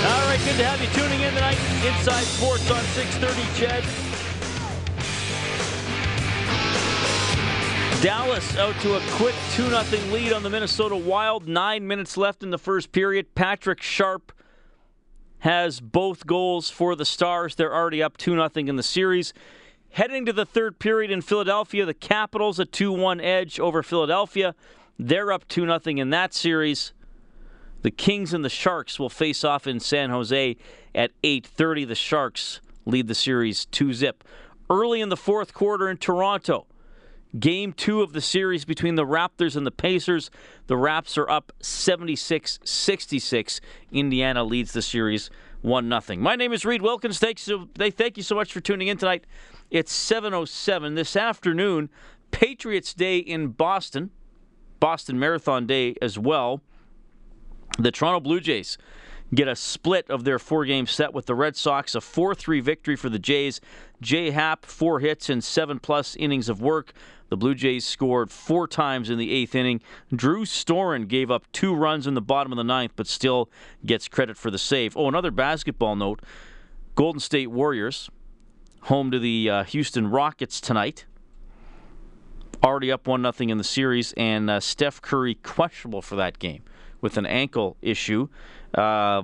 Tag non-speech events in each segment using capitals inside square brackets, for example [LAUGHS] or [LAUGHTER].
All right, good to have you tuning in tonight. Inside Sports on 630 CHED. Dallas out to a quick 2 0 lead on the Minnesota Wild. Nine minutes left in the first period. Patrick Sharp has both goals for the Stars. They're already up 2 0 in the series. Heading to the third period in Philadelphia, the Capitals a 2 1 edge over Philadelphia. They're up 2 0 in that series. The Kings and the Sharks will face off in San Jose at 8:30. The Sharks lead the series 2-zip. Early in the fourth quarter in Toronto, game 2 of the series between the Raptors and the Pacers. The Raps are up 76-66. Indiana leads the series 1-0. My name is Reed Wilkins. Thanks they thank you so much for tuning in tonight. It's 7:07 this afternoon. Patriots Day in Boston. Boston Marathon Day as well. The Toronto Blue Jays get a split of their four game set with the Red Sox, a 4 3 victory for the Jays. Jay Happ, four hits and seven plus innings of work. The Blue Jays scored four times in the eighth inning. Drew Storen gave up two runs in the bottom of the ninth, but still gets credit for the save. Oh, another basketball note Golden State Warriors, home to the uh, Houston Rockets tonight. Already up 1 0 in the series, and uh, Steph Curry questionable for that game with an ankle issue. Uh,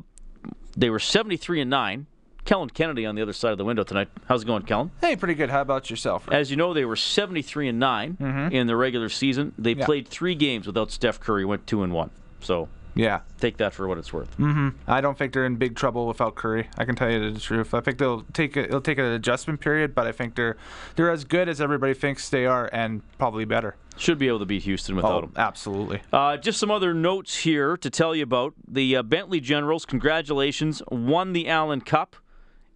they were 73 and 9. Kellen Kennedy on the other side of the window tonight. How's it going, Kellen? Hey, pretty good. How about yourself? As you know, they were 73 and 9 Mm-hmm. in the regular season. They Yeah. played three games without Steph Curry, went 2 and 1. So Yeah. take that for what it's worth. Mm-hmm. I don't think they're in big trouble without Curry. I can tell you the truth. I think they'll take a, it'll take an adjustment period, but I think they're they're as good as everybody thinks they are, and probably better. Should be able to beat Houston without Oh, him. absolutely. Uh, just some other notes here to tell you about. The uh, Bentley Generals, congratulations, won the Allen Cup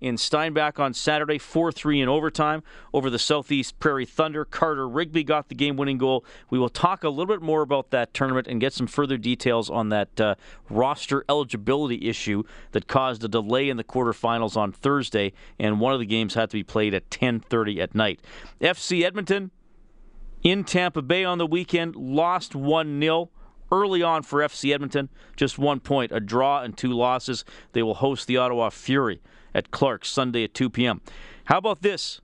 in Steinbach on Saturday, 4 3 in overtime over the Southeast Prairie Thunder. Carter Rigby got the game winning goal. We will talk a little bit more about that tournament and get some further details on that uh, roster eligibility issue that caused a delay in the quarterfinals on Thursday, and one of the games had to be played at 10.30 at night. FC Edmonton in Tampa Bay on the weekend, lost 1 0 early on for FC Edmonton. Just one point, a draw and two losses. They will host the Ottawa Fury at Clark's Sunday at 2 p.m. How about this?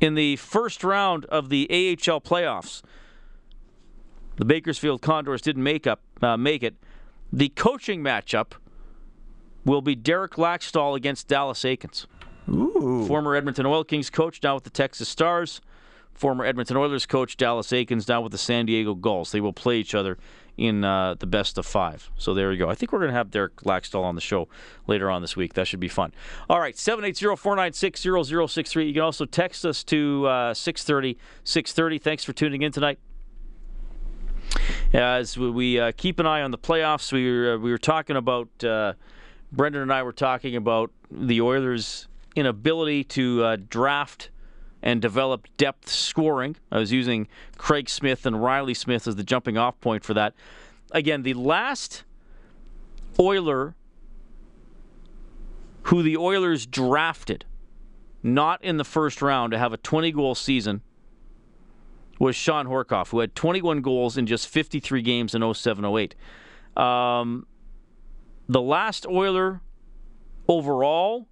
In the first round of the AHL playoffs, the Bakersfield Condors didn't make up uh, make it. The coaching matchup will be Derek Laxdal against Dallas Eakins. Ooh. Former Edmonton Oil Kings coach, now with the Texas Stars. Former Edmonton Oilers coach Dallas Eakins, down with the San Diego Gulls. They will play each other in uh, the best of five. So there you go. I think we're going to have Derek Laxdal on the show later on this week. That should be fun. All right, 780-496-0063. You can also text us to uh, 630 630. Thanks for tuning in tonight. As we- uh, keep an eye on the playoffs, we were, uh, we were talking about, uh, Brendan and I were talking about the Oilers' inability to uh, draft and develop depth scoring. I was using Craig Smith and Reilly Smith as the jumping off point for that. Again, the last Oiler who the Oilers drafted, not in the first round, to have a 20 goal season was Shawn Horcoff, who had 21 goals in just 53 games in 07 08. Um, the last Oiler overall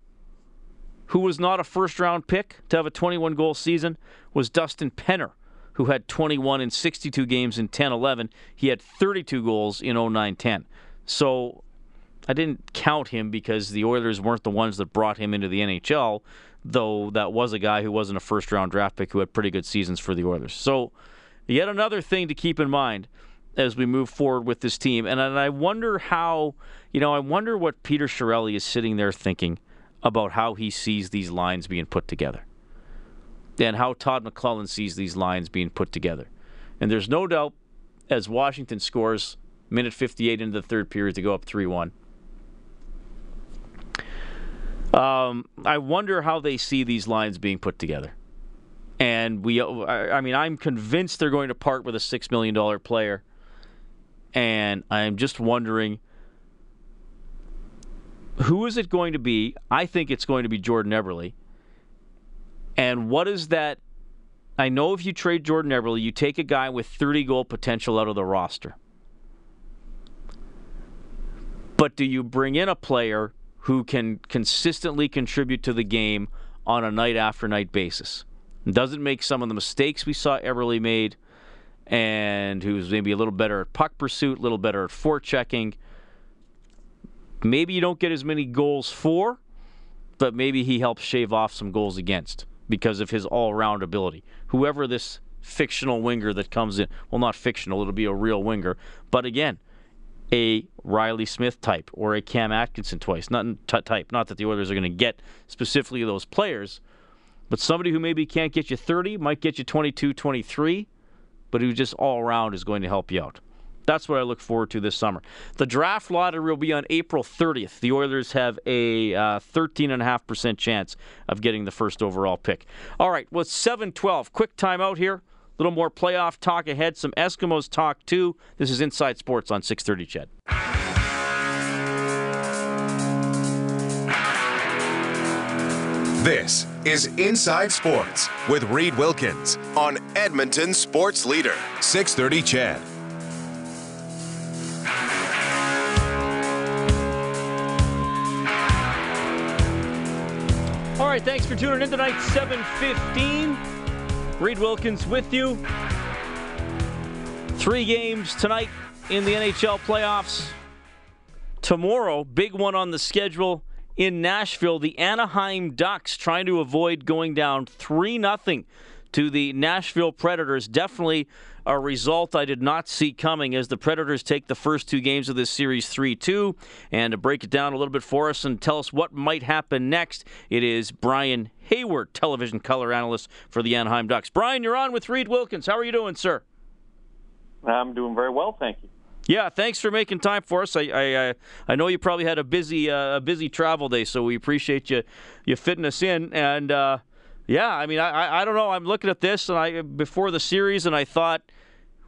who was not a first round pick to have a 21 goal season was Dustin Penner, who had 21 in 62 games in 10 11. He had 32 goals in 09 10. So I didn't count him because the Oilers weren't the ones that brought him into the NHL, though that was a guy who wasn't a first round draft pick who had pretty good seasons for the Oilers. So, yet another thing to keep in mind as we move forward with this team. And, I wonder how, you know, I wonder what Peter Chiarelli is sitting there thinking about how he sees these lines being put together and how Todd McLellan sees these lines being put together. And there's no doubt as Washington scores minute 58 into the third period to go up 3 1. Um, I wonder how they see these lines being put together. And we, I mean, I'm convinced they're going to part with a $6 million player. And I'm just wondering who is it going to be? I think it's going to be Jordan Eberle. And what is that? I know if you trade Jordan Eberle, you take a guy with 30 goal potential out of the roster. But do you bring in a player who can consistently contribute to the game on a night after night basis? Doesn't make some of the mistakes we saw Eberle made, and who's maybe a little better at puck pursuit, a little better at forechecking. Maybe you don't get as many goals for, but maybe he helps shave off some goals against because of his all round ability. Whoever this fictional winger that comes in, well, not fictional, it'll be a real winger. But again, a Reilly Smith type or a Cam Atkinson twice, not t- type. Not that the Oilers are going to get specifically those players, but somebody who maybe can't get you 30, might get you 22, 23, but who just all around is going to help you out. That's what I look forward to this summer. The draft lottery will be on April 30th. The Oilers have a uh, 13.5% chance of getting the first overall pick. All right, well, 7 12. Quick timeout here. A little more playoff talk ahead, some Eskimos talk too. This is Inside Sports on 630 CHED. This is Inside Sports with Reed Wilkins on Edmonton Sports Leader, 630 CHED. Right, thanks for tuning in tonight, 715. Reed Wilkins with you. Three games tonight in the NHL playoffs. Tomorrow, big one on the schedule in Nashville. The Anaheim Ducks trying to avoid going down 3 0 to the Nashville Predators. Definitely a result I did not see coming as the Predators take the first two games of this series 3 2. And to break it down a little bit for us and tell us what might happen next, it is Brian Hayward, television color analyst for the Anaheim Ducks. Brian, you're on with Reed Wilkins. How are you doing, sir? I'm doing very well, thank you. Yeah, thanks for making time for us. I I, I know you probably had a busy uh, a busy travel day, so we appreciate you you fitting us in. And uh, yeah, I mean, I I don't know. I'm looking at this and I before the series, and I thought,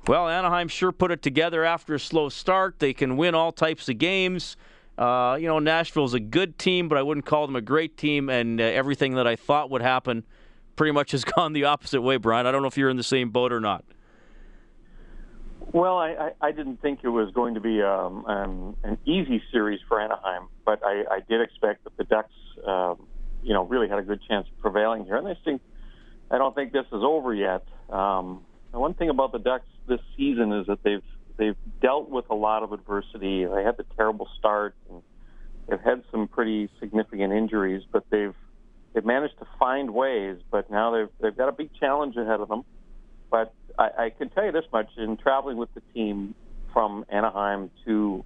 well, Anaheim sure put it together after a slow start. They can win all types of games. Uh, you know, Nashville's a good team, but I wouldn't call them a great team. And uh, everything that I thought would happen pretty much has [LAUGHS] gone the opposite way, Brian. I don't know if you're in the same boat or not. Well, I, I, didn't think it was going to be um, an easy series for Anaheim, but I, I did expect that the Ducks, um, you know, really had a good chance of prevailing here. And I think I don't think this is over yet. Um, one thing about the Ducks this season is that they've they've dealt with a lot of adversity. They had the terrible start, and they've had some pretty significant injuries, but they've they've managed to find ways. But now they've they've got a big challenge ahead of them. But I, I can tell you this much: in traveling with the team from Anaheim to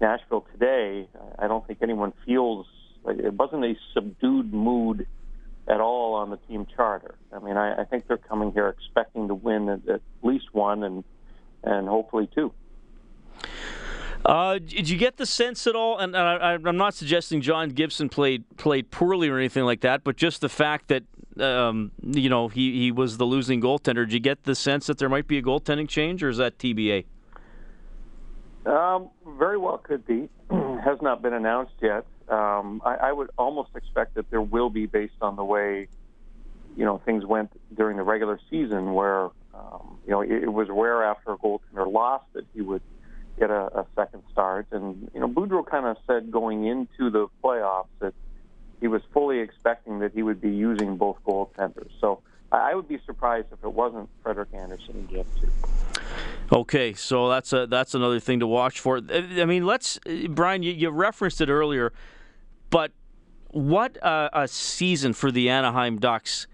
Nashville today, I don't think anyone feels like it wasn't a subdued mood at all on the team charter. I mean, I, I think they're coming here expecting to win at, at least one and and hopefully two. Uh, did you get the sense at all? And, I, am not suggesting John Gibson played played poorly or anything like that, but just the fact that um, you know he, he was the losing goaltender. Did you get the sense that there might be a goaltending change, or is that TBA? Um, very well could be. [CLEARS THROAT] Has not been announced yet. Um, I, I would almost expect that there will be, based on the way you know things went during the regular season, where um, you know it, it was rare after a goaltender lost that he would get a, a second start. And you know, Boudreau kind of said going into the playoffs that he was fully expecting that he would be using both goaltenders. So I would be surprised if it wasn't Frederik Andersen in game two. Okay, so that's a that's another thing to watch for. I mean, let's Brian, you, you referenced it earlier, but what a, a, season for the Anaheim Ducks.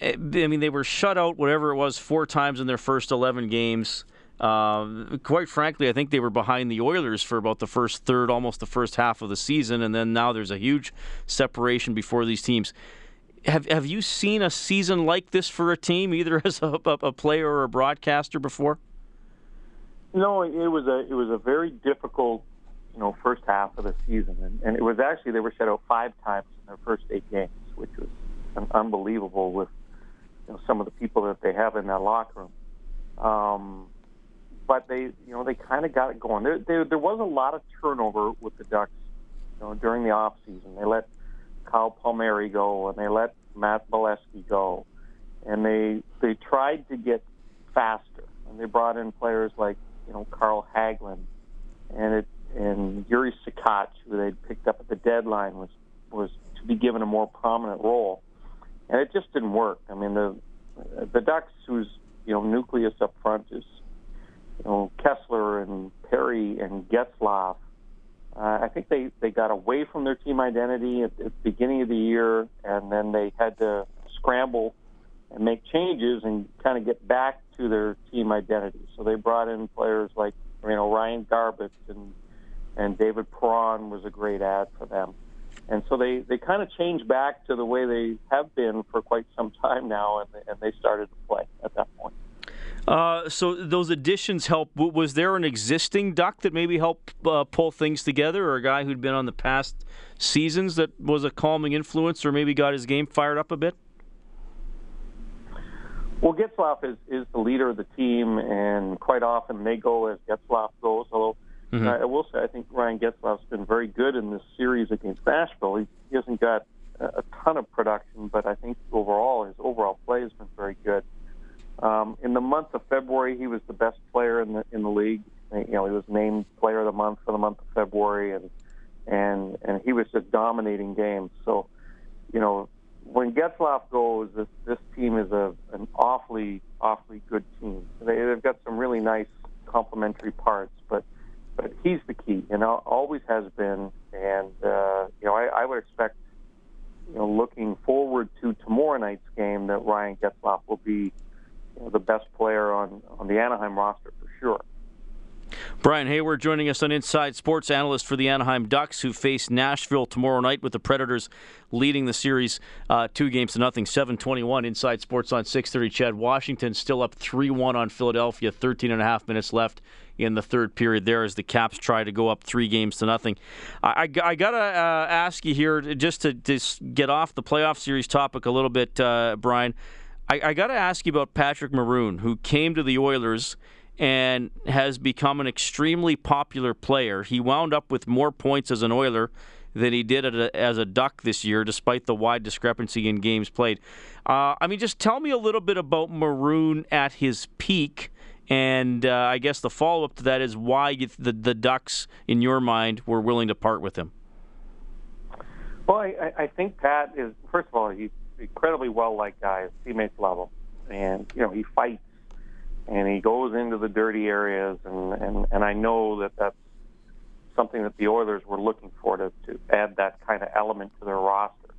Eh, I mean, they were shut out, whatever it was, four times in their first 11 games. Uh, quite frankly, I think they were behind the Oilers for about the first third, almost the first half of the season, and then now there's a huge separation before these teams. Have Have you seen a season like this for a team, either [LAUGHS] as a, a player or a broadcaster, before? No, it was a it was a very difficult, you know, first half of the season, and, and it was actually they were shut out five times in their first eight games, which was unbelievable with you know, some of the people that they have in that locker room. Um, but they, you know, they kind of got it going. There, there, there was a lot of turnover with the Ducks, you know, during the off season. They let Kyle Palmieri go, and they let Matt Beleskey go, and they they tried to get faster, and they brought in players like you know Carl Hagelin, and it and Jiri Sekac, who they'd picked up at the deadline, was was to be given a more prominent role, and it just didn't work. I mean the the Ducks, whose you know nucleus up front is you know Kesler and Perry and Getzlaf. Uh, I think they they got away from their team identity at, at the beginning of the year, and then they had to scramble and make changes and kind of get back to their team identity. So they brought in players like you know Ryan Garbutt and and David Perron was a great ad for them. And so they, they kind of changed back to the way they have been for quite some time now, and, and they started to play at that point. Uh, so those additions help. Was there an existing duck that maybe helped uh, pull things together, or a guy who'd been on the past seasons that was a calming influence, or maybe got his game fired up a bit? Well, Getzlaf is, is the leader of the team, and quite often they go as Getzlaf goes. Although mm-hmm. uh, I will say, I think Ryan Getzlaf's been very good in this series against Nashville. He, he hasn't got a, a ton of production, but I think overall his overall play has been very good. Um, in the month of February, he was the best player in the in the league. You know, he was named Player of the Month for the month of February, and and and he was just dominating games. So, you know, when Getzlaf goes, this this team is a an awfully awfully good team. They, they've got some really nice complementary parts, but but he's the key, and always has been. And uh, you know, I, I would expect, you know, looking forward to tomorrow night's game, that Ryan Getzlaf will be you know, the best player on on the Anaheim roster for sure. Brian Hayward joining us on Inside Sports, analyst for the Anaheim Ducks, who face Nashville tomorrow night with the Predators leading the series uh, two games to nothing, 7-21. Inside Sports on 6:30. CHED Washington still up 3-1 on Philadelphia. 13 and a half minutes left in the third period. There as the Caps try to go up three games to nothing. I, I, I gotta uh, ask you here just to just get off the playoff series topic a little bit, uh, Brian. I, I got to ask you about Patrick Maroon, who came to the Oilers and has become an extremely popular player. He wound up with more points as an Oiler than he did as a Duck this year, despite the wide discrepancy in games played. Uh, I mean, just tell me a little bit about Maroon at his peak. And uh, I guess the follow up to that is why the, the Ducks, in your mind, were willing to part with him. Well, I, I think Pat is, first of all, he's incredibly well liked guy at teammates level. And, you know, he fights and he goes into the dirty areas, and and and I know that that's something that the Oilers were looking for to to add that kind of element to their roster.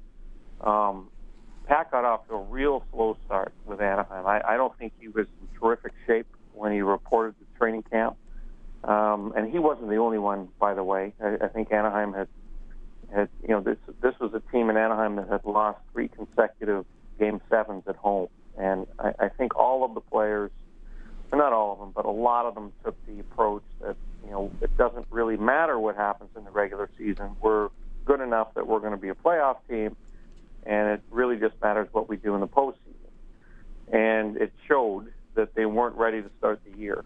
Um, Pat got off to a real slow start with Anaheim. I, I don't think he was in terrific shape when he reported to training camp, um, and he wasn't the only one, by the way. I, I think Anaheim had had you know this this was a team in Anaheim that had lost three consecutive game sevens at home, and I, I think all of the players not all of them, but a lot of them took the approach that you know it doesn't really matter what happens in the regular season. We're good enough that we're going to be a playoff team, and it really just matters what we do in the postseason. And it showed that they weren't ready to start the year.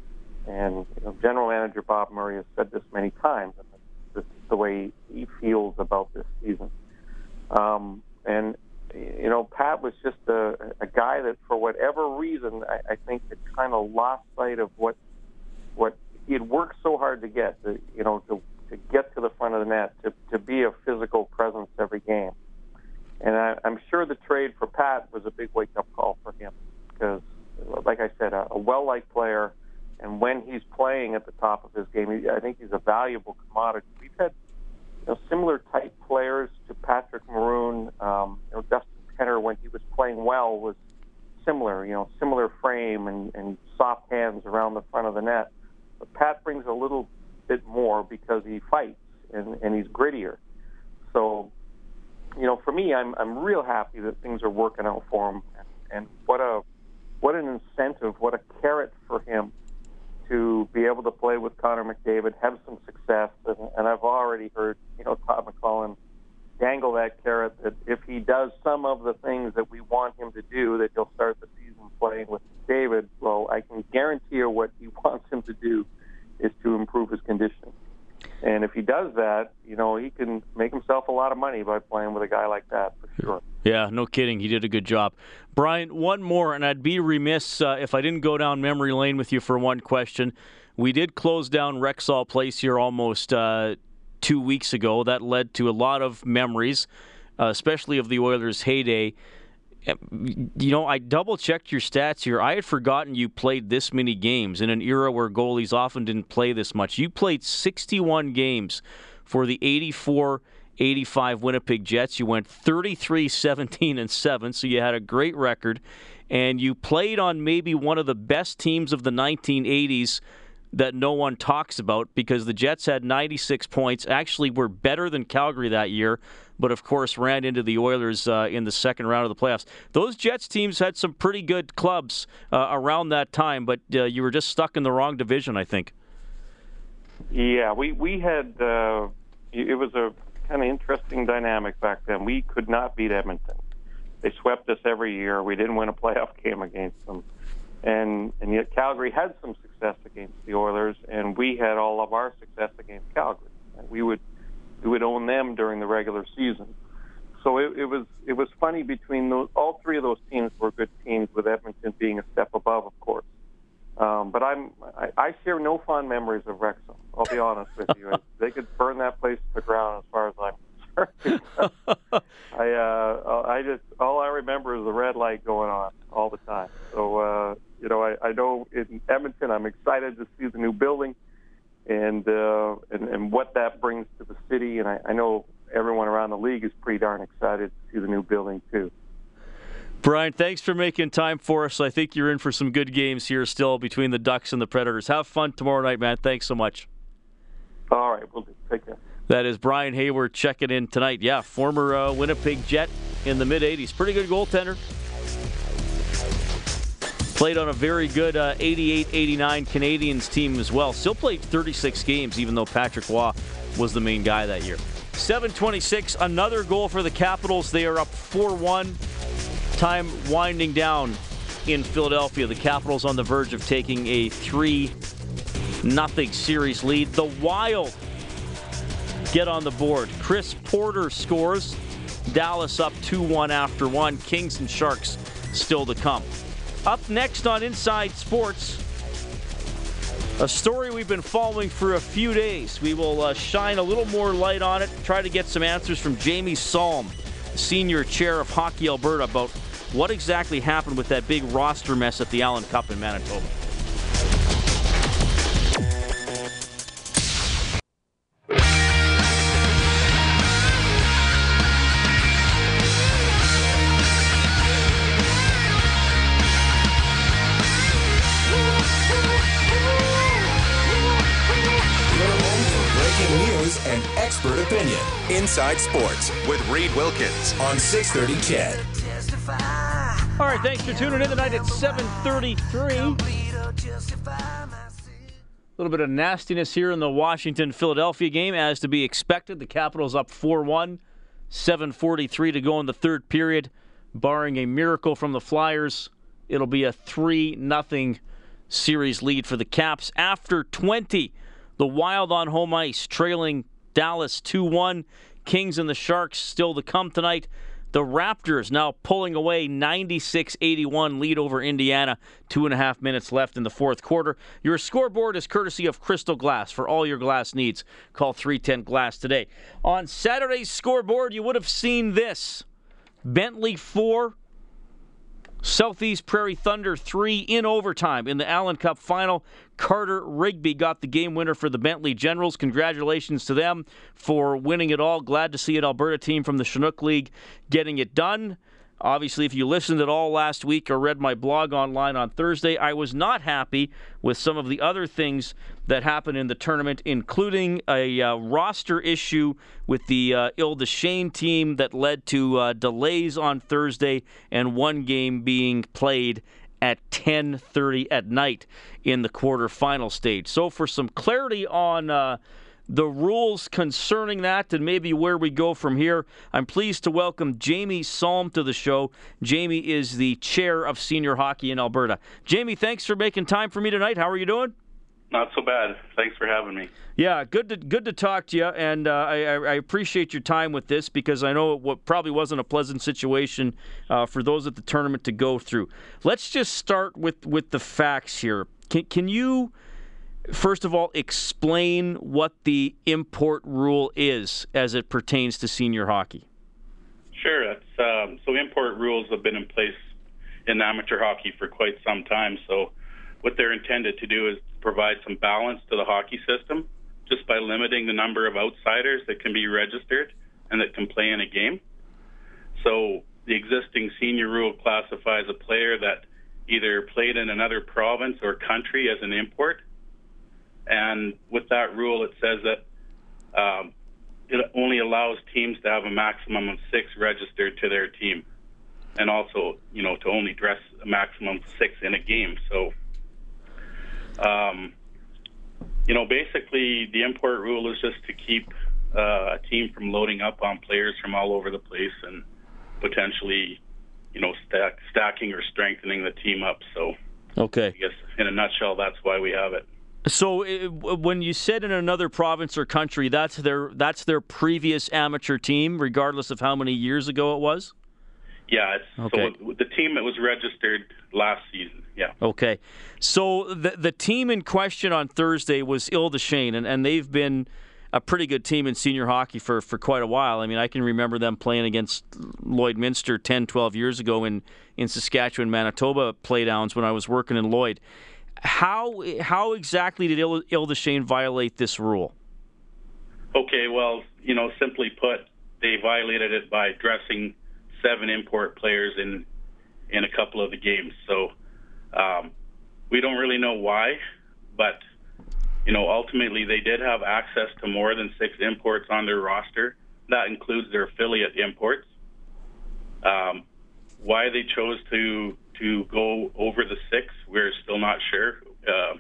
And you know, General Manager Bob Murray has said this many times, and this is the way he feels about this season. Um, and you know, Pat was just a, a guy that, for whatever reason, I, I think had kind of lost sight of what what he had worked so hard to get. To, you know, to to get to the front of the net, to to be a physical presence every game. And I, I'm sure the trade for Pat was a big wake up call for him because, like I said, a, a well liked player and when he's playing at the top of his game, I think he's a valuable commodity. We've had you know, similar type players to Patrick Maroon. Um, you know, Dustin Penner, when he was playing well, was similar. You know, similar frame and, and soft hands around the front of the net. But Pat brings a little bit more because he fights and, and he's grittier. So, you know, for me, I'm I'm real happy that things are working out for him, and, what a what an incentive, what a carrot for him to be able to play with Connor McDavid, have some success, and, and I've already heard, you know, Todd McLellan dangle that carrot that if he does some of the things that we want him to do, that he'll start the season playing with David. Well, I can guarantee you what he [LAUGHS] wants him to do is to improve his condition. And if he does that, you know, he can make himself a lot of money by playing with a guy like that for sure. Yeah, no kidding. He did a good job. Brian, one more, and I'd be remiss uh, if I didn't go down memory lane with you for one question. We did close down Rexall Place here almost uh, two weeks ago. That led to a lot of memories, uh, especially of the Oilers' heyday. You know, I double checked your stats here. I had forgotten you played this many games in an era where goalies often didn't play this much. You played 61 games for the 84 85 Winnipeg Jets. You went 33 17 and 7, so you had a great record. And you played on maybe one of the best teams of the 1980s that no one talks about because the Jets had 96 points, actually were better than Calgary that year, but of course ran into the Oilers uh, in the second round of the playoffs. Those Jets teams had some pretty good clubs uh, around that time, but uh, you were just stuck in the wrong division, I think. Yeah, we we had uh, it was a kind of interesting dynamic back then. We could not beat Edmonton. They swept us every year. We didn't win a playoff [LAUGHS] game against them, and and yet Calgary had some success against the Oilers, and we had all of our success against Calgary. We would we would own them during the regular season. So it, it was it was funny between those. All three of those teams were good teams, with Edmonton being a step above, of course. Um, but I'm I, I share no fond memories of Rexall. I'll be honest with you. [LAUGHS] they could burn that place to the ground as far as I'm concerned. [LAUGHS] I uh, I just all I remember is the red light going on all the time. So uh, you know I, I know in Edmonton I'm excited to see the new building and uh, and and what that brings to the city. And I, I know everyone around the league is pretty darn excited to see the new building too. Brian, thanks for making time for us. I think you're in for some good games here still between the Ducks and the Predators. Have fun tomorrow night, man. Thanks so much. All right, we'll take care. That is Brian Hayward checking in tonight. Yeah, former uh, Winnipeg Jet in the mid 80s. Pretty good goaltender. Played on a very good uh, 88 89 Canadiens team as well. Still played 36 games, even though Patrick Roy was the main guy that year. 726, another goal for the Capitals. They are up 4 1 time winding down in Philadelphia. The Capitals on the verge of taking a 3 nothing series lead. The Wild get on the board. Chris Porter scores. Dallas up 2 1 after one. Kings and Sharks still to come. Up next on Inside Sports, a story we've been following for a few days. We will uh, shine a little more light on it, try to get some answers from Jamie Salm, senior chair of Hockey Alberta, about what exactly happened with that big roster mess at the Allen Cup in Manitoba. Inside Sports with Reed Wilkins on 630 CHED. All right, thanks for tuning in tonight at 733. A little bit of nastiness here in the Washington-Philadelphia game, as to be expected. The Capitals up 4-1, 7.43 to go in the third period. Barring a miracle from the Flyers, it'll be a 3 nothing series lead for the Caps. After 20, the Wild on home ice, trailing Dallas 2 1. Kings and the Sharks still to come tonight. The Raptors now pulling away 96 81 lead over Indiana. Two and a half minutes left in the fourth quarter. Your scoreboard is courtesy of Crystal Glass. For all your glass needs, call 310 Glass today. On Saturday's scoreboard, you would have seen this Bentley 4, Southeast Prairie Thunder 3 in overtime in the Allen Cup final. Carter Rigby got the game winner for the Bentley Generals. Congratulations to them for winning it all. Glad to see an Alberta team from the Chinook League getting it done. Obviously, if you listened at all last week or read my blog online on Thursday, I was not happy with some of the other things that happened in the tournament, including a uh, roster issue with the uh, Ile des Chenes team that led to uh, delays on Thursday and one game being played at 10:30 at night in the quarterfinal stage. So, for some clarity on uh, the rules concerning that and maybe where we go from here. I'm pleased to welcome Jamie Salm to the show. Jamie is the chair of senior hockey in Alberta. Jamie, thanks for making time for me tonight. How are you doing? Not so bad. Thanks for having me. Yeah, good to good to talk to you, and uh, I, I, appreciate your time with this because I know what probably wasn't a pleasant situation uh, for those at the tournament to go through. Let's just start with with the facts here. Can can you first of all, explain what the import rule is as it pertains to senior hockey. Sure. Um, so import rules have been in place in amateur hockey for quite some time. So what they're intended to do is provide some balance to the hockey system just by limiting the number of outsiders that can be registered and that can play in a game. So the existing senior rule classifies a player that either played in another province or country as an import and with that rule, it says that um, it only allows teams to have a maximum of six registered to their team, and also, you know, to only dress a maximum of six in a game. So, um, you know, basically, the import rule is just to keep uh, a team from loading up on players from all over the place and potentially, you know, stack, stacking or strengthening the team up. So, okay, I guess in a nutshell, that's why we have it. So when you said in another province or country, that's their that's their previous amateur team, regardless of how many years ago it was. Yeah, okay. so the team that was registered last season. Yeah. Okay, so the the team in question on Thursday was Ile and, and they've been a pretty good team in senior hockey for, for quite a while. I mean, I can remember them playing against Lloydminster 10, 12 years ago in, in Saskatchewan, Manitoba playdowns when I was working in Lloyd. How how exactly did Il- Ile violate this rule? Okay, well, you know, simply put, they violated it by dressing seven import players in in a couple of the games. So um, we don't really know why, but you know, ultimately they did have access to more than six imports on their roster. That includes their affiliate imports. Um, why they chose to to go over the six. We're still not sure. Uh,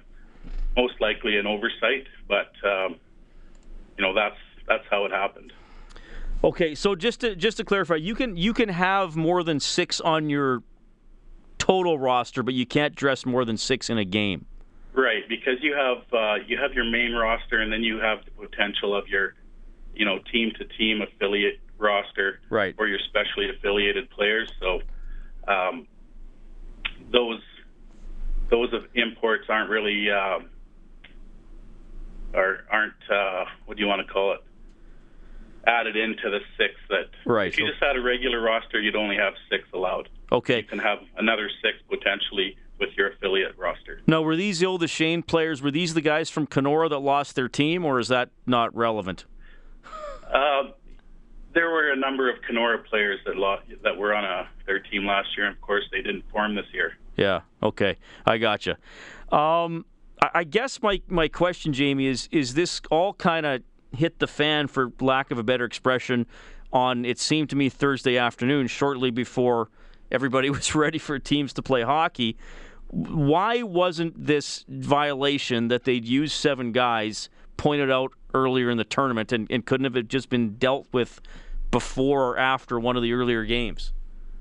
most likely an oversight, but um, you know that's that's how it happened. Okay, so just to just to clarify, you can you can have more than six on your total roster, but you can't dress more than six in a game. Right, because you have uh, you have your main roster, and then you have the potential of your, you know, team to team affiliate roster, right, or your specially affiliated players. So, um, those those of imports aren't really uh, are aren't uh, what do you want to call it? Added into the six that right. if you just had a regular roster you'd only have six allowed. Okay. You can have another six potentially with your affiliate roster. Now were these Ile des Chenes players? Were these the guys from Kenora that lost their team or is that not relevant? Uh, there were a number of Kenora players that lost, that were on a, their team last year, and of course they didn't form this year. Yeah. Okay. I gotcha. Um, I, I guess my my question, Jamie, is is this all kind of hit the fan, for lack of a better expression, on it seemed to me Thursday afternoon, shortly before everybody [LAUGHS] was ready for teams to play hockey. Why wasn't this violation that they'd used seven guys pointed out earlier in the tournament, and, and couldn't have just been dealt with before or after one of the earlier games?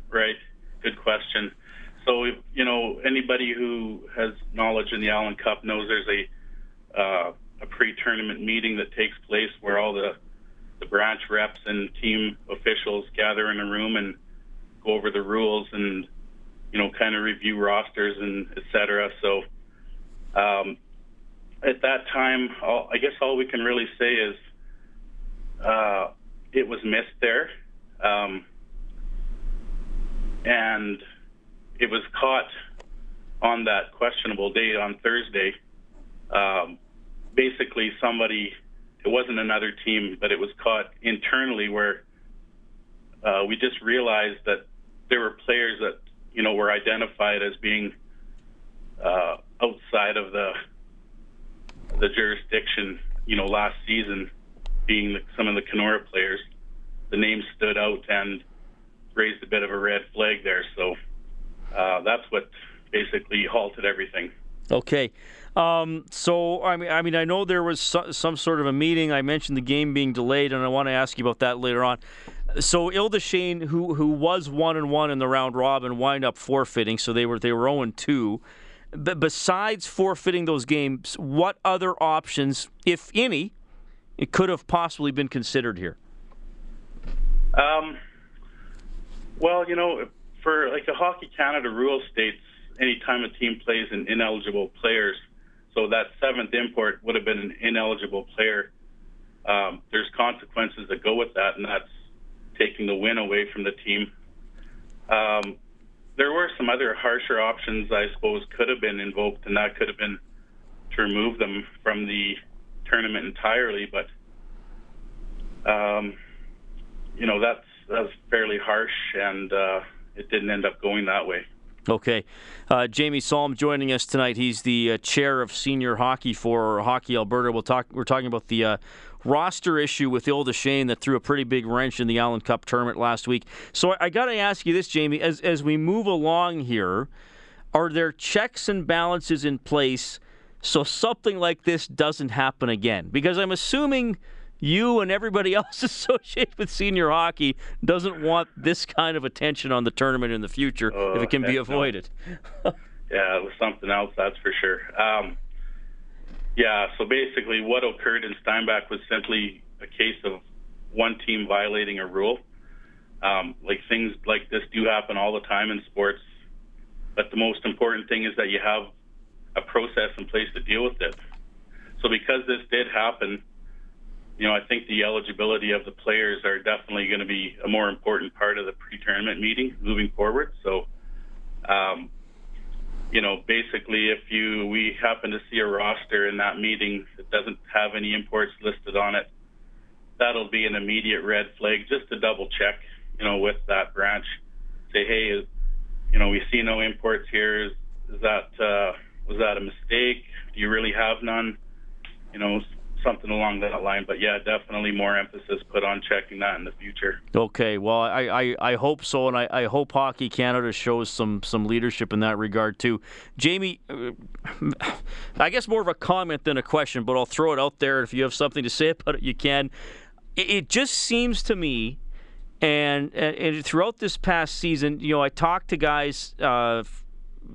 Right. Good question. So, you know, anybody who has knowledge in the Allen Cup knows there's a uh, a pre-tournament meeting that takes place where all the the branch reps and team officials gather in a room and go over the rules and you know kind of review rosters and et cetera. So um, at that time, all, I guess all we can really say is uh, it was missed there, um, and it was caught on that questionable date on Thursday. Um, basically, somebody, it wasn't another team, but it was caught internally where uh, we just realized that there were players that, you know, were identified as being uh, outside of the the jurisdiction, you know, last season, being the, some of the Kenora players. The names stood out and raised a bit of a red flag there. So uh, that's what basically halted everything. Okay. Um, so I mean, I mean, I know there was so, some sort of a meeting. I mentioned the game being delayed, and I want to ask you about that later on. So Ilda who who was one and one in the round robin, wind up forfeiting. So they were they were zero and two. But besides forfeiting those games, what other options, if any, it could have possibly been considered here? Um, well, you know, for like the Hockey Canada rule states, anytime a team plays an ineligible players, so that seventh import would have been an ineligible player. Um, there's consequences that go with that, and that's taking the win away from the team. Um, there were some other harsher options I suppose could have been invoked, and that could have been to remove them from the tournament entirely. But um, you know that's that's fairly harsh, and uh, it didn't end up going that way. Okay. Uh, Jamie Salm joining us tonight. He's the uh, chair of senior hockey for Hockey Alberta. We'll talk. We're talking about the uh, roster issue with Ile Shane that threw a pretty big wrench in the Allen Cup tournament last week. So I, I got to ask you this, Jamie, as as we move along here, are there checks and balances in place so something like this doesn't happen again? Because I'm assuming you and everybody [LAUGHS] else associated with senior hockey doesn't want this kind of attention on the tournament in the future oh, if it can be avoided. No. [LAUGHS] yeah, it was something else, that's for sure. Um, yeah, so basically, what occurred in Steinbach was simply a case of one team violating a rule. Um, like things like this do happen all the time in sports, but the most important thing is that you have a process in place to deal with it. So because this did happen, you know, I think the eligibility of the players are definitely going to be a more important part of the pre-tournament meeting moving forward. So, um, you know, basically, if you we happen to see a roster in that meeting that doesn't have any imports listed on it, that'll be an immediate red flag just to double check, you know, with that branch. Say, hey, you know, we see no imports here. Is, is that uh, was that a mistake? Do you really have none? You know, something along that line. But yeah, definitely more emphasis put on checking that in the future. Okay, well, I, I, I hope so, and I, I hope Hockey Canada shows some some leadership in that regard too. Jamie, uh, I guess more of a comment than a question, but I'll throw it out there. If you have something to say about it, you can. It, it just seems to me. And, and throughout this past season, you know, I talked to guys uh,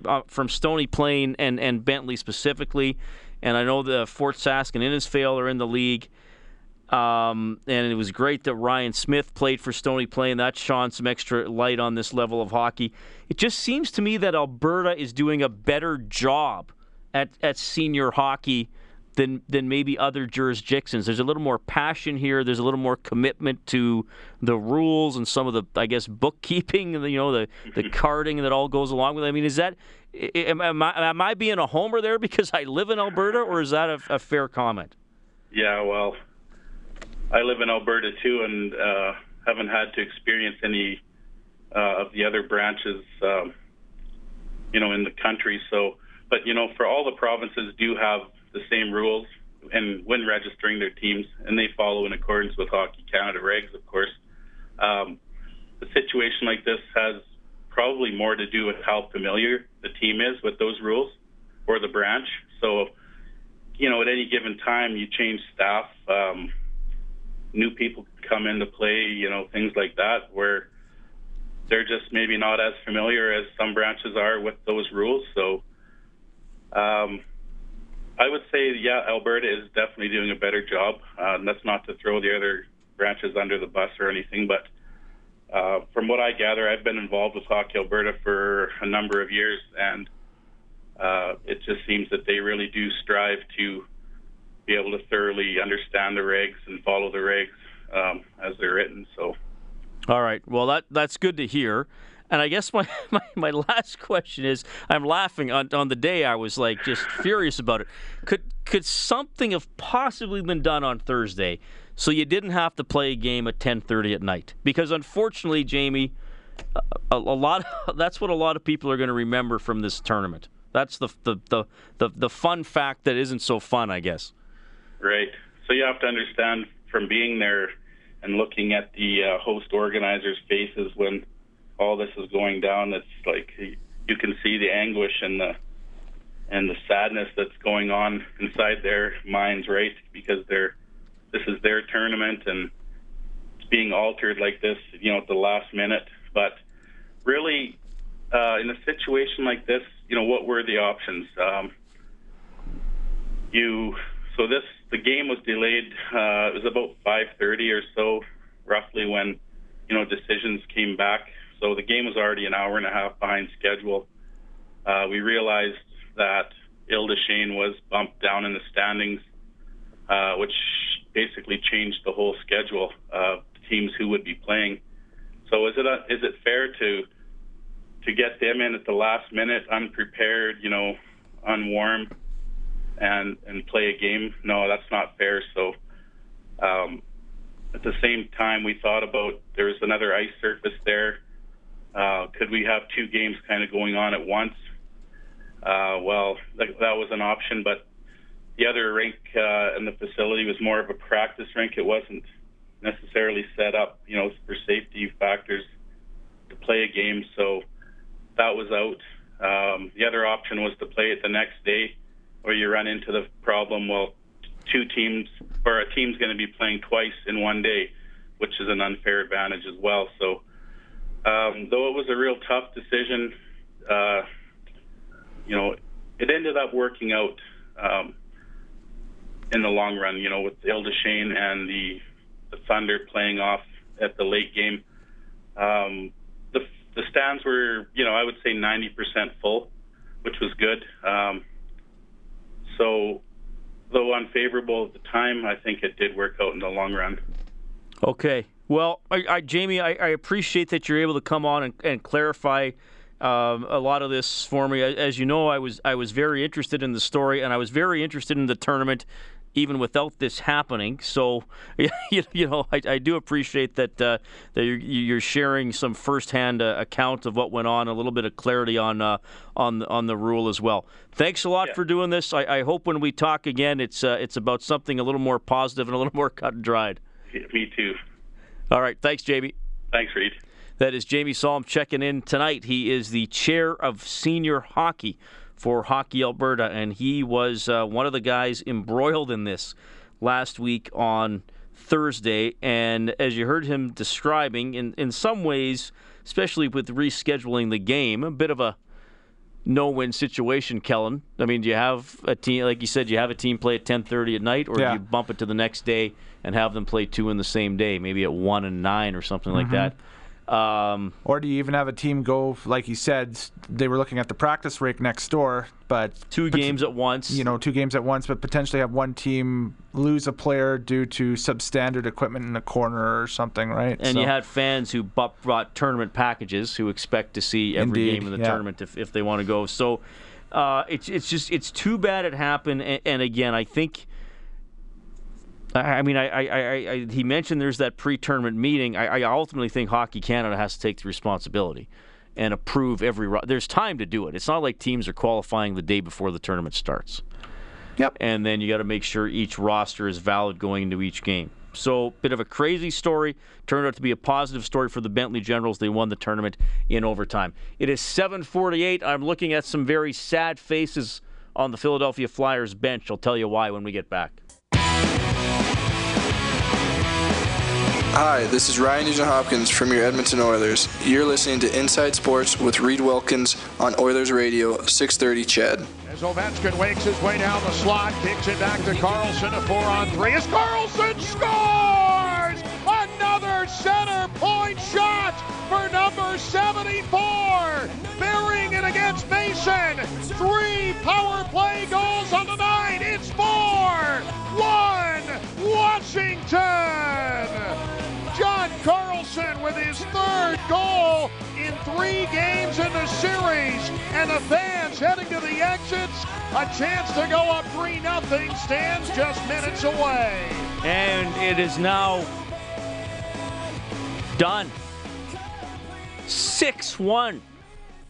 uh from Stony Plain and, and Bentley specifically, and I know the Fort Sask and Innisfail are in the league. Um, and it was great that Ryan Smyth played for Stony Plain. That shone some extra light on this level of hockey. It just seems to me that Alberta is doing a better job at, at senior hockey than than maybe other jurisdictions. There's a little more passion here. There's a little more commitment to the rules and some of the, I guess, bookkeeping and you know the the [LAUGHS] carding that all goes along with it. I mean, is that am, am, I, am I being a homer there because I live in Alberta, or is that a, a fair comment? Yeah, well, I live in Alberta too, and uh, haven't had to experience any uh, of the other branches, um, you know, in the country. So, but you know, for all the provinces do have the same rules, and when registering their teams, and they follow in accordance with Hockey Canada regs, of course. Um, a situation like this has probably more to do with how familiar the team is with those rules or the branch. So, you know, at any given time, you change staff, um, new people come into play, you know, things like that, where they're just maybe not as familiar as some branches are with those rules. So, um, I would say, yeah, Alberta is definitely doing a better job. Uh, and that's not to throw the other branches under the bus or anything, but uh, from what I gather, I've been involved with Hockey Alberta for a number of years, and uh, it just seems that they really do strive to be able to thoroughly understand the regs and follow the regs um, as they're written. So, all right, well that that's good to hear. And I guess my, [LAUGHS] my, my last question is I'm laughing on, on the day I was like just furious about it. Could could something have possibly been done on Thursday so you didn't have to play a game at 10:30 at night? Because unfortunately, Jamie, a, a lot [LAUGHS] that's what a lot of people are going to remember from this tournament. That's the, the the, the the fun fact that isn't so fun, I guess. Right. So you have to understand from being there and looking at the uh, host organizers' faces when all this is going down. It's like you can see the anguish and the and the sadness that's going on inside their minds, right? Because they're this is their tournament and it's being altered like this, you know, at the last minute. But really, uh, in a situation like this, you know, what were the options? Um, you so this the game was delayed. Uh, it was about 5:30 or so, roughly, when you know decisions came back so the game was already an hour and a half behind schedule. Uh, we realized that Ile-des-Chênes was bumped down in the standings, uh, which basically changed the whole schedule of teams who would be playing. So is it a, is it fair to to get them in at the last minute, unprepared, you know, unwarm, and and play a game? No, that's not fair. So um, at the same time, we thought about there was another ice surface there uh, could we have two games kind of going on at once? Uh, well, that, that was an option, but the other rink uh, in the facility was more of a practice rink. It wasn't necessarily set up, you know, for safety factors to play a game. So that was out. Um, the other option was to play it the next day, where you run into the problem. Well, two teams or a team's going to be playing twice in one day, which is an unfair advantage as well. So um, though it was a real tough decision, uh, you know, it ended up working out um, in the long run. You know, with Ile-des-Chênes and the the Thunder playing off at the late game. Um, the the stands were, you know, I would say 90% full, which was good. Um, so, though unfavorable at the time, I think it did work out in the long run. Okay. Well, I, I, Jamie, I, I, appreciate that you're able to come on and, and clarify um, a lot of this for me. As you know, I was I was very interested in the story, and I was very interested in the tournament, even without this happening. So, [LAUGHS] you, you know, I, I, do appreciate that uh, that you're, you're, sharing some firsthand uh, account of what went on, a little bit of clarity on uh, on on the rule as well. Thanks a lot yeah. for doing this. I, I, hope when we talk again, it's uh, it's about something a little more positive and a little more cut and dried. Me too. All right. Thanks, Jamie. Thanks, Reid. That is Jamie Salm checking in tonight. He is the chair of senior hockey for Hockey Alberta, and he was uh, one of the guys embroiled in this last week on Thursday. And as you heard him describing, in, in some ways, especially with rescheduling the game, a bit of a no-win situation, Kellen. I mean, do you have a team like you said? You have a team play at 10:30 at night, or yeah. do you bump it to the next day and have them play two in the same day, maybe at one and nine or something mm-hmm. like that? Um, or do you even have a team go, like you said, they were looking at the practice rink next door, but two pot- games at once. You know, two games at once, but potentially have one team lose a player due to substandard equipment in the corner or something, right? And so. you had fans who brought tournament packages who expect to see every Indeed, game in the yeah. tournament if, if they want to go. So uh, it's it's just it's too bad it happened. and, and again, I think I mean, I, I, I, he mentioned there's that pre-tournament meeting. I, I, ultimately think Hockey Canada has to take the responsibility and approve every. There's time to do it. It's not like teams are qualifying the day before the tournament starts. Yep. And then you got to make sure each roster is valid going into each game. So, bit of a crazy story. Turned out to be a positive story for the Bentley Generals. They won the tournament in overtime. It is 7:48. I'm looking at some very sad faces on the Philadelphia Flyers bench. I'll tell you why when we get back. Hi, this is Ryan Nugent Hopkins from your Edmonton Oilers. You're listening to Inside Sports with Reid Wilkins on Oilers Radio 630 CHED. As Ovechkin wakes his way down the slot, kicks it back to Carlson, a four on three. As Carlson scores! Center point shot for number 74. Burying it against Mason. Three power play goals on the night. It's four. One. Washington. John Carlson with his third goal in three games in the series. And the fans heading to the exits. A chance to go up 3 0 stands just minutes away. And it is now done. 6 1.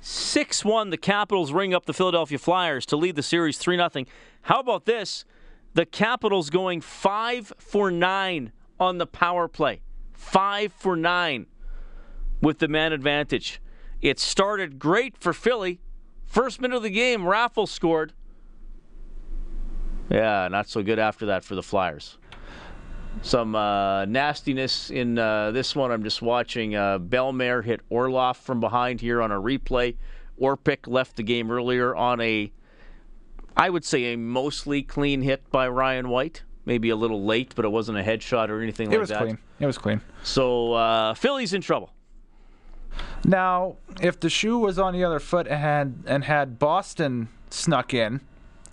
6 1. The Capitals ring up the Philadelphia Flyers to lead the series 3 0. How about this? The Capitals going 5 for 9 on the power play. 5 for 9 with the man advantage. It started great for Philly. First minute of the game, Raffl scored. Yeah, not so good after that for the Flyers. Some uh, nastiness in uh, this one. I'm just watching uh, Bellemare hit Orlov from behind here on a replay. Orpik left the game earlier on a, I would say, a mostly clean hit by Ryan White. Maybe a little late, but it wasn't a headshot or anything it like that. It was clean. It was clean. So uh, Philly's in trouble. Now, if the shoe was on the other foot and had, and had Boston snuck in,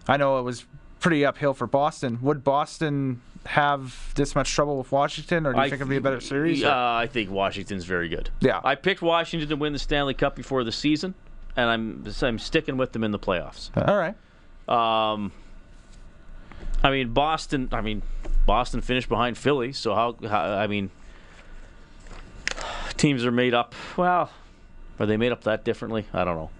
I know it was pretty uphill for Boston. Would Boston have this much trouble with Washington, or do you I think it'll be a better series? Uh, I think Washington's very good. Yeah, I picked Washington to win the Stanley Cup before the season, and I'm I'm sticking with them in the playoffs. All right. Um, I mean Boston. I mean Boston finished behind Philly, so how, how I mean teams are made up. Well, are they made up that differently? I don't know.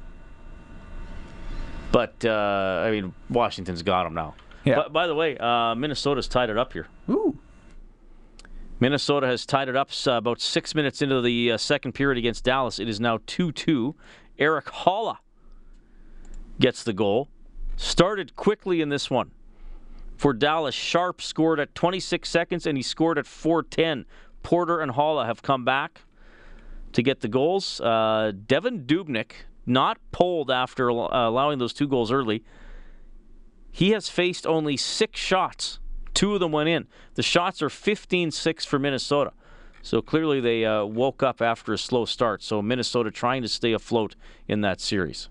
But uh, I mean, Washington's got them now. Yeah. But, by the way, uh, Minnesota's tied it up here. Ooh. Minnesota has tied it up uh, about six minutes into the uh, second period against Dallas. It is now 2 2. Erik Haula gets the goal. Started quickly in this one. For Dallas, Sharp scored at 26 seconds and he scored at 4:10. Porter and Haula have come back to get the goals. Uh, Devan Dubnyk not pulled after uh, allowing those two goals early. He has faced only six shots. Two of them went in. The shots are 15 6 for Minnesota. So clearly they uh, woke up after a slow start. So Minnesota trying to stay afloat in that series.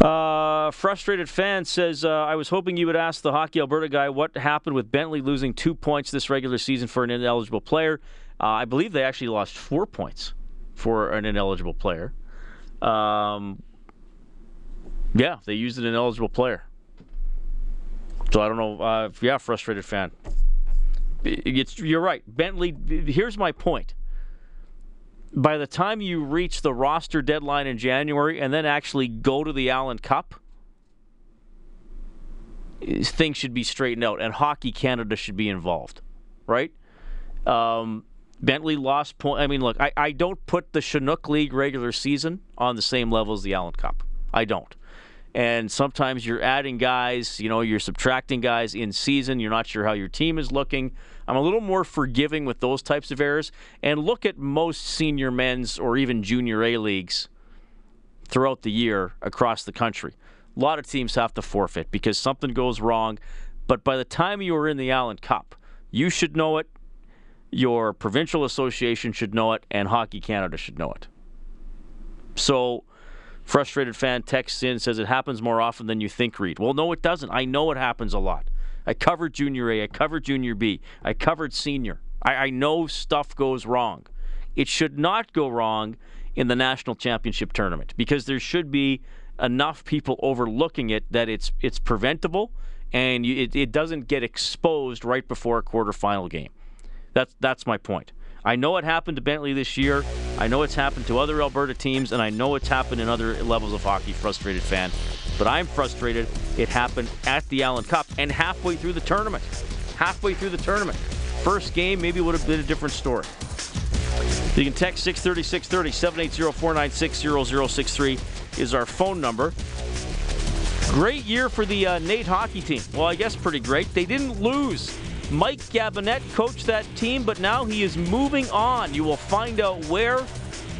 Uh, frustrated fan says, uh, I was hoping you would ask the Hockey Alberta guy what happened with Bentley losing two points this regular season for an ineligible player. Uh, I believe they actually lost four points for an ineligible player. Um, yeah, they used an ineligible player. So I don't know. Uh, yeah, frustrated fan. It's, you're right. Bentley, here's my point. By the time you reach the roster deadline in January and then actually go to the Allen Cup, things should be straightened out, and Hockey Canada should be involved, right? Um, Bentley lost point. I mean, look, I, I don't put the Chinook League regular season on the same level as the Allen Cup. I don't. And sometimes you're adding guys, you know, you're subtracting guys in season. You're not sure how your team is looking. I'm a little more forgiving with those types of errors. And look at most senior men's or even junior A leagues throughout the year across the country. A lot of teams have to forfeit because something goes wrong. But by the time you are in the Allen Cup, you should know it your provincial association should know it, and Hockey Canada should know it. So, frustrated fan texts in says it happens more often than you think, Reid. Well, no, it doesn't. I know it happens a lot. I covered Junior A, I covered Junior B, I covered Senior. I, I know stuff goes wrong. It should not go wrong in the national championship tournament because there should be enough people overlooking it that it's it's preventable and you, it, it doesn't get exposed right before a quarterfinal game. That's that's my point. I know it happened to Bentley this year. I know it's happened to other Alberta teams, and I know it's happened in other levels of hockey. Frustrated fan, but I'm frustrated. It happened at the Allen Cup and halfway through the tournament. Halfway through the tournament, first game maybe would have been a different story. You can text 630 630 780 496 0063 is our phone number. Great year for the uh, NAIT hockey team. Well, I guess pretty great. They didn't lose Mike Gabinet coached that team, but now he is moving on. You will find out where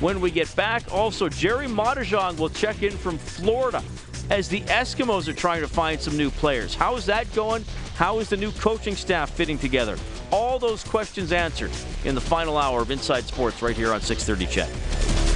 when we get back. Also, Jerry Marchand will check in from Florida as the Eskimos are trying to find some new players. How is that going? How is the new coaching staff fitting together? All those questions answered in the final hour of Inside Sports right here on 630 CHED.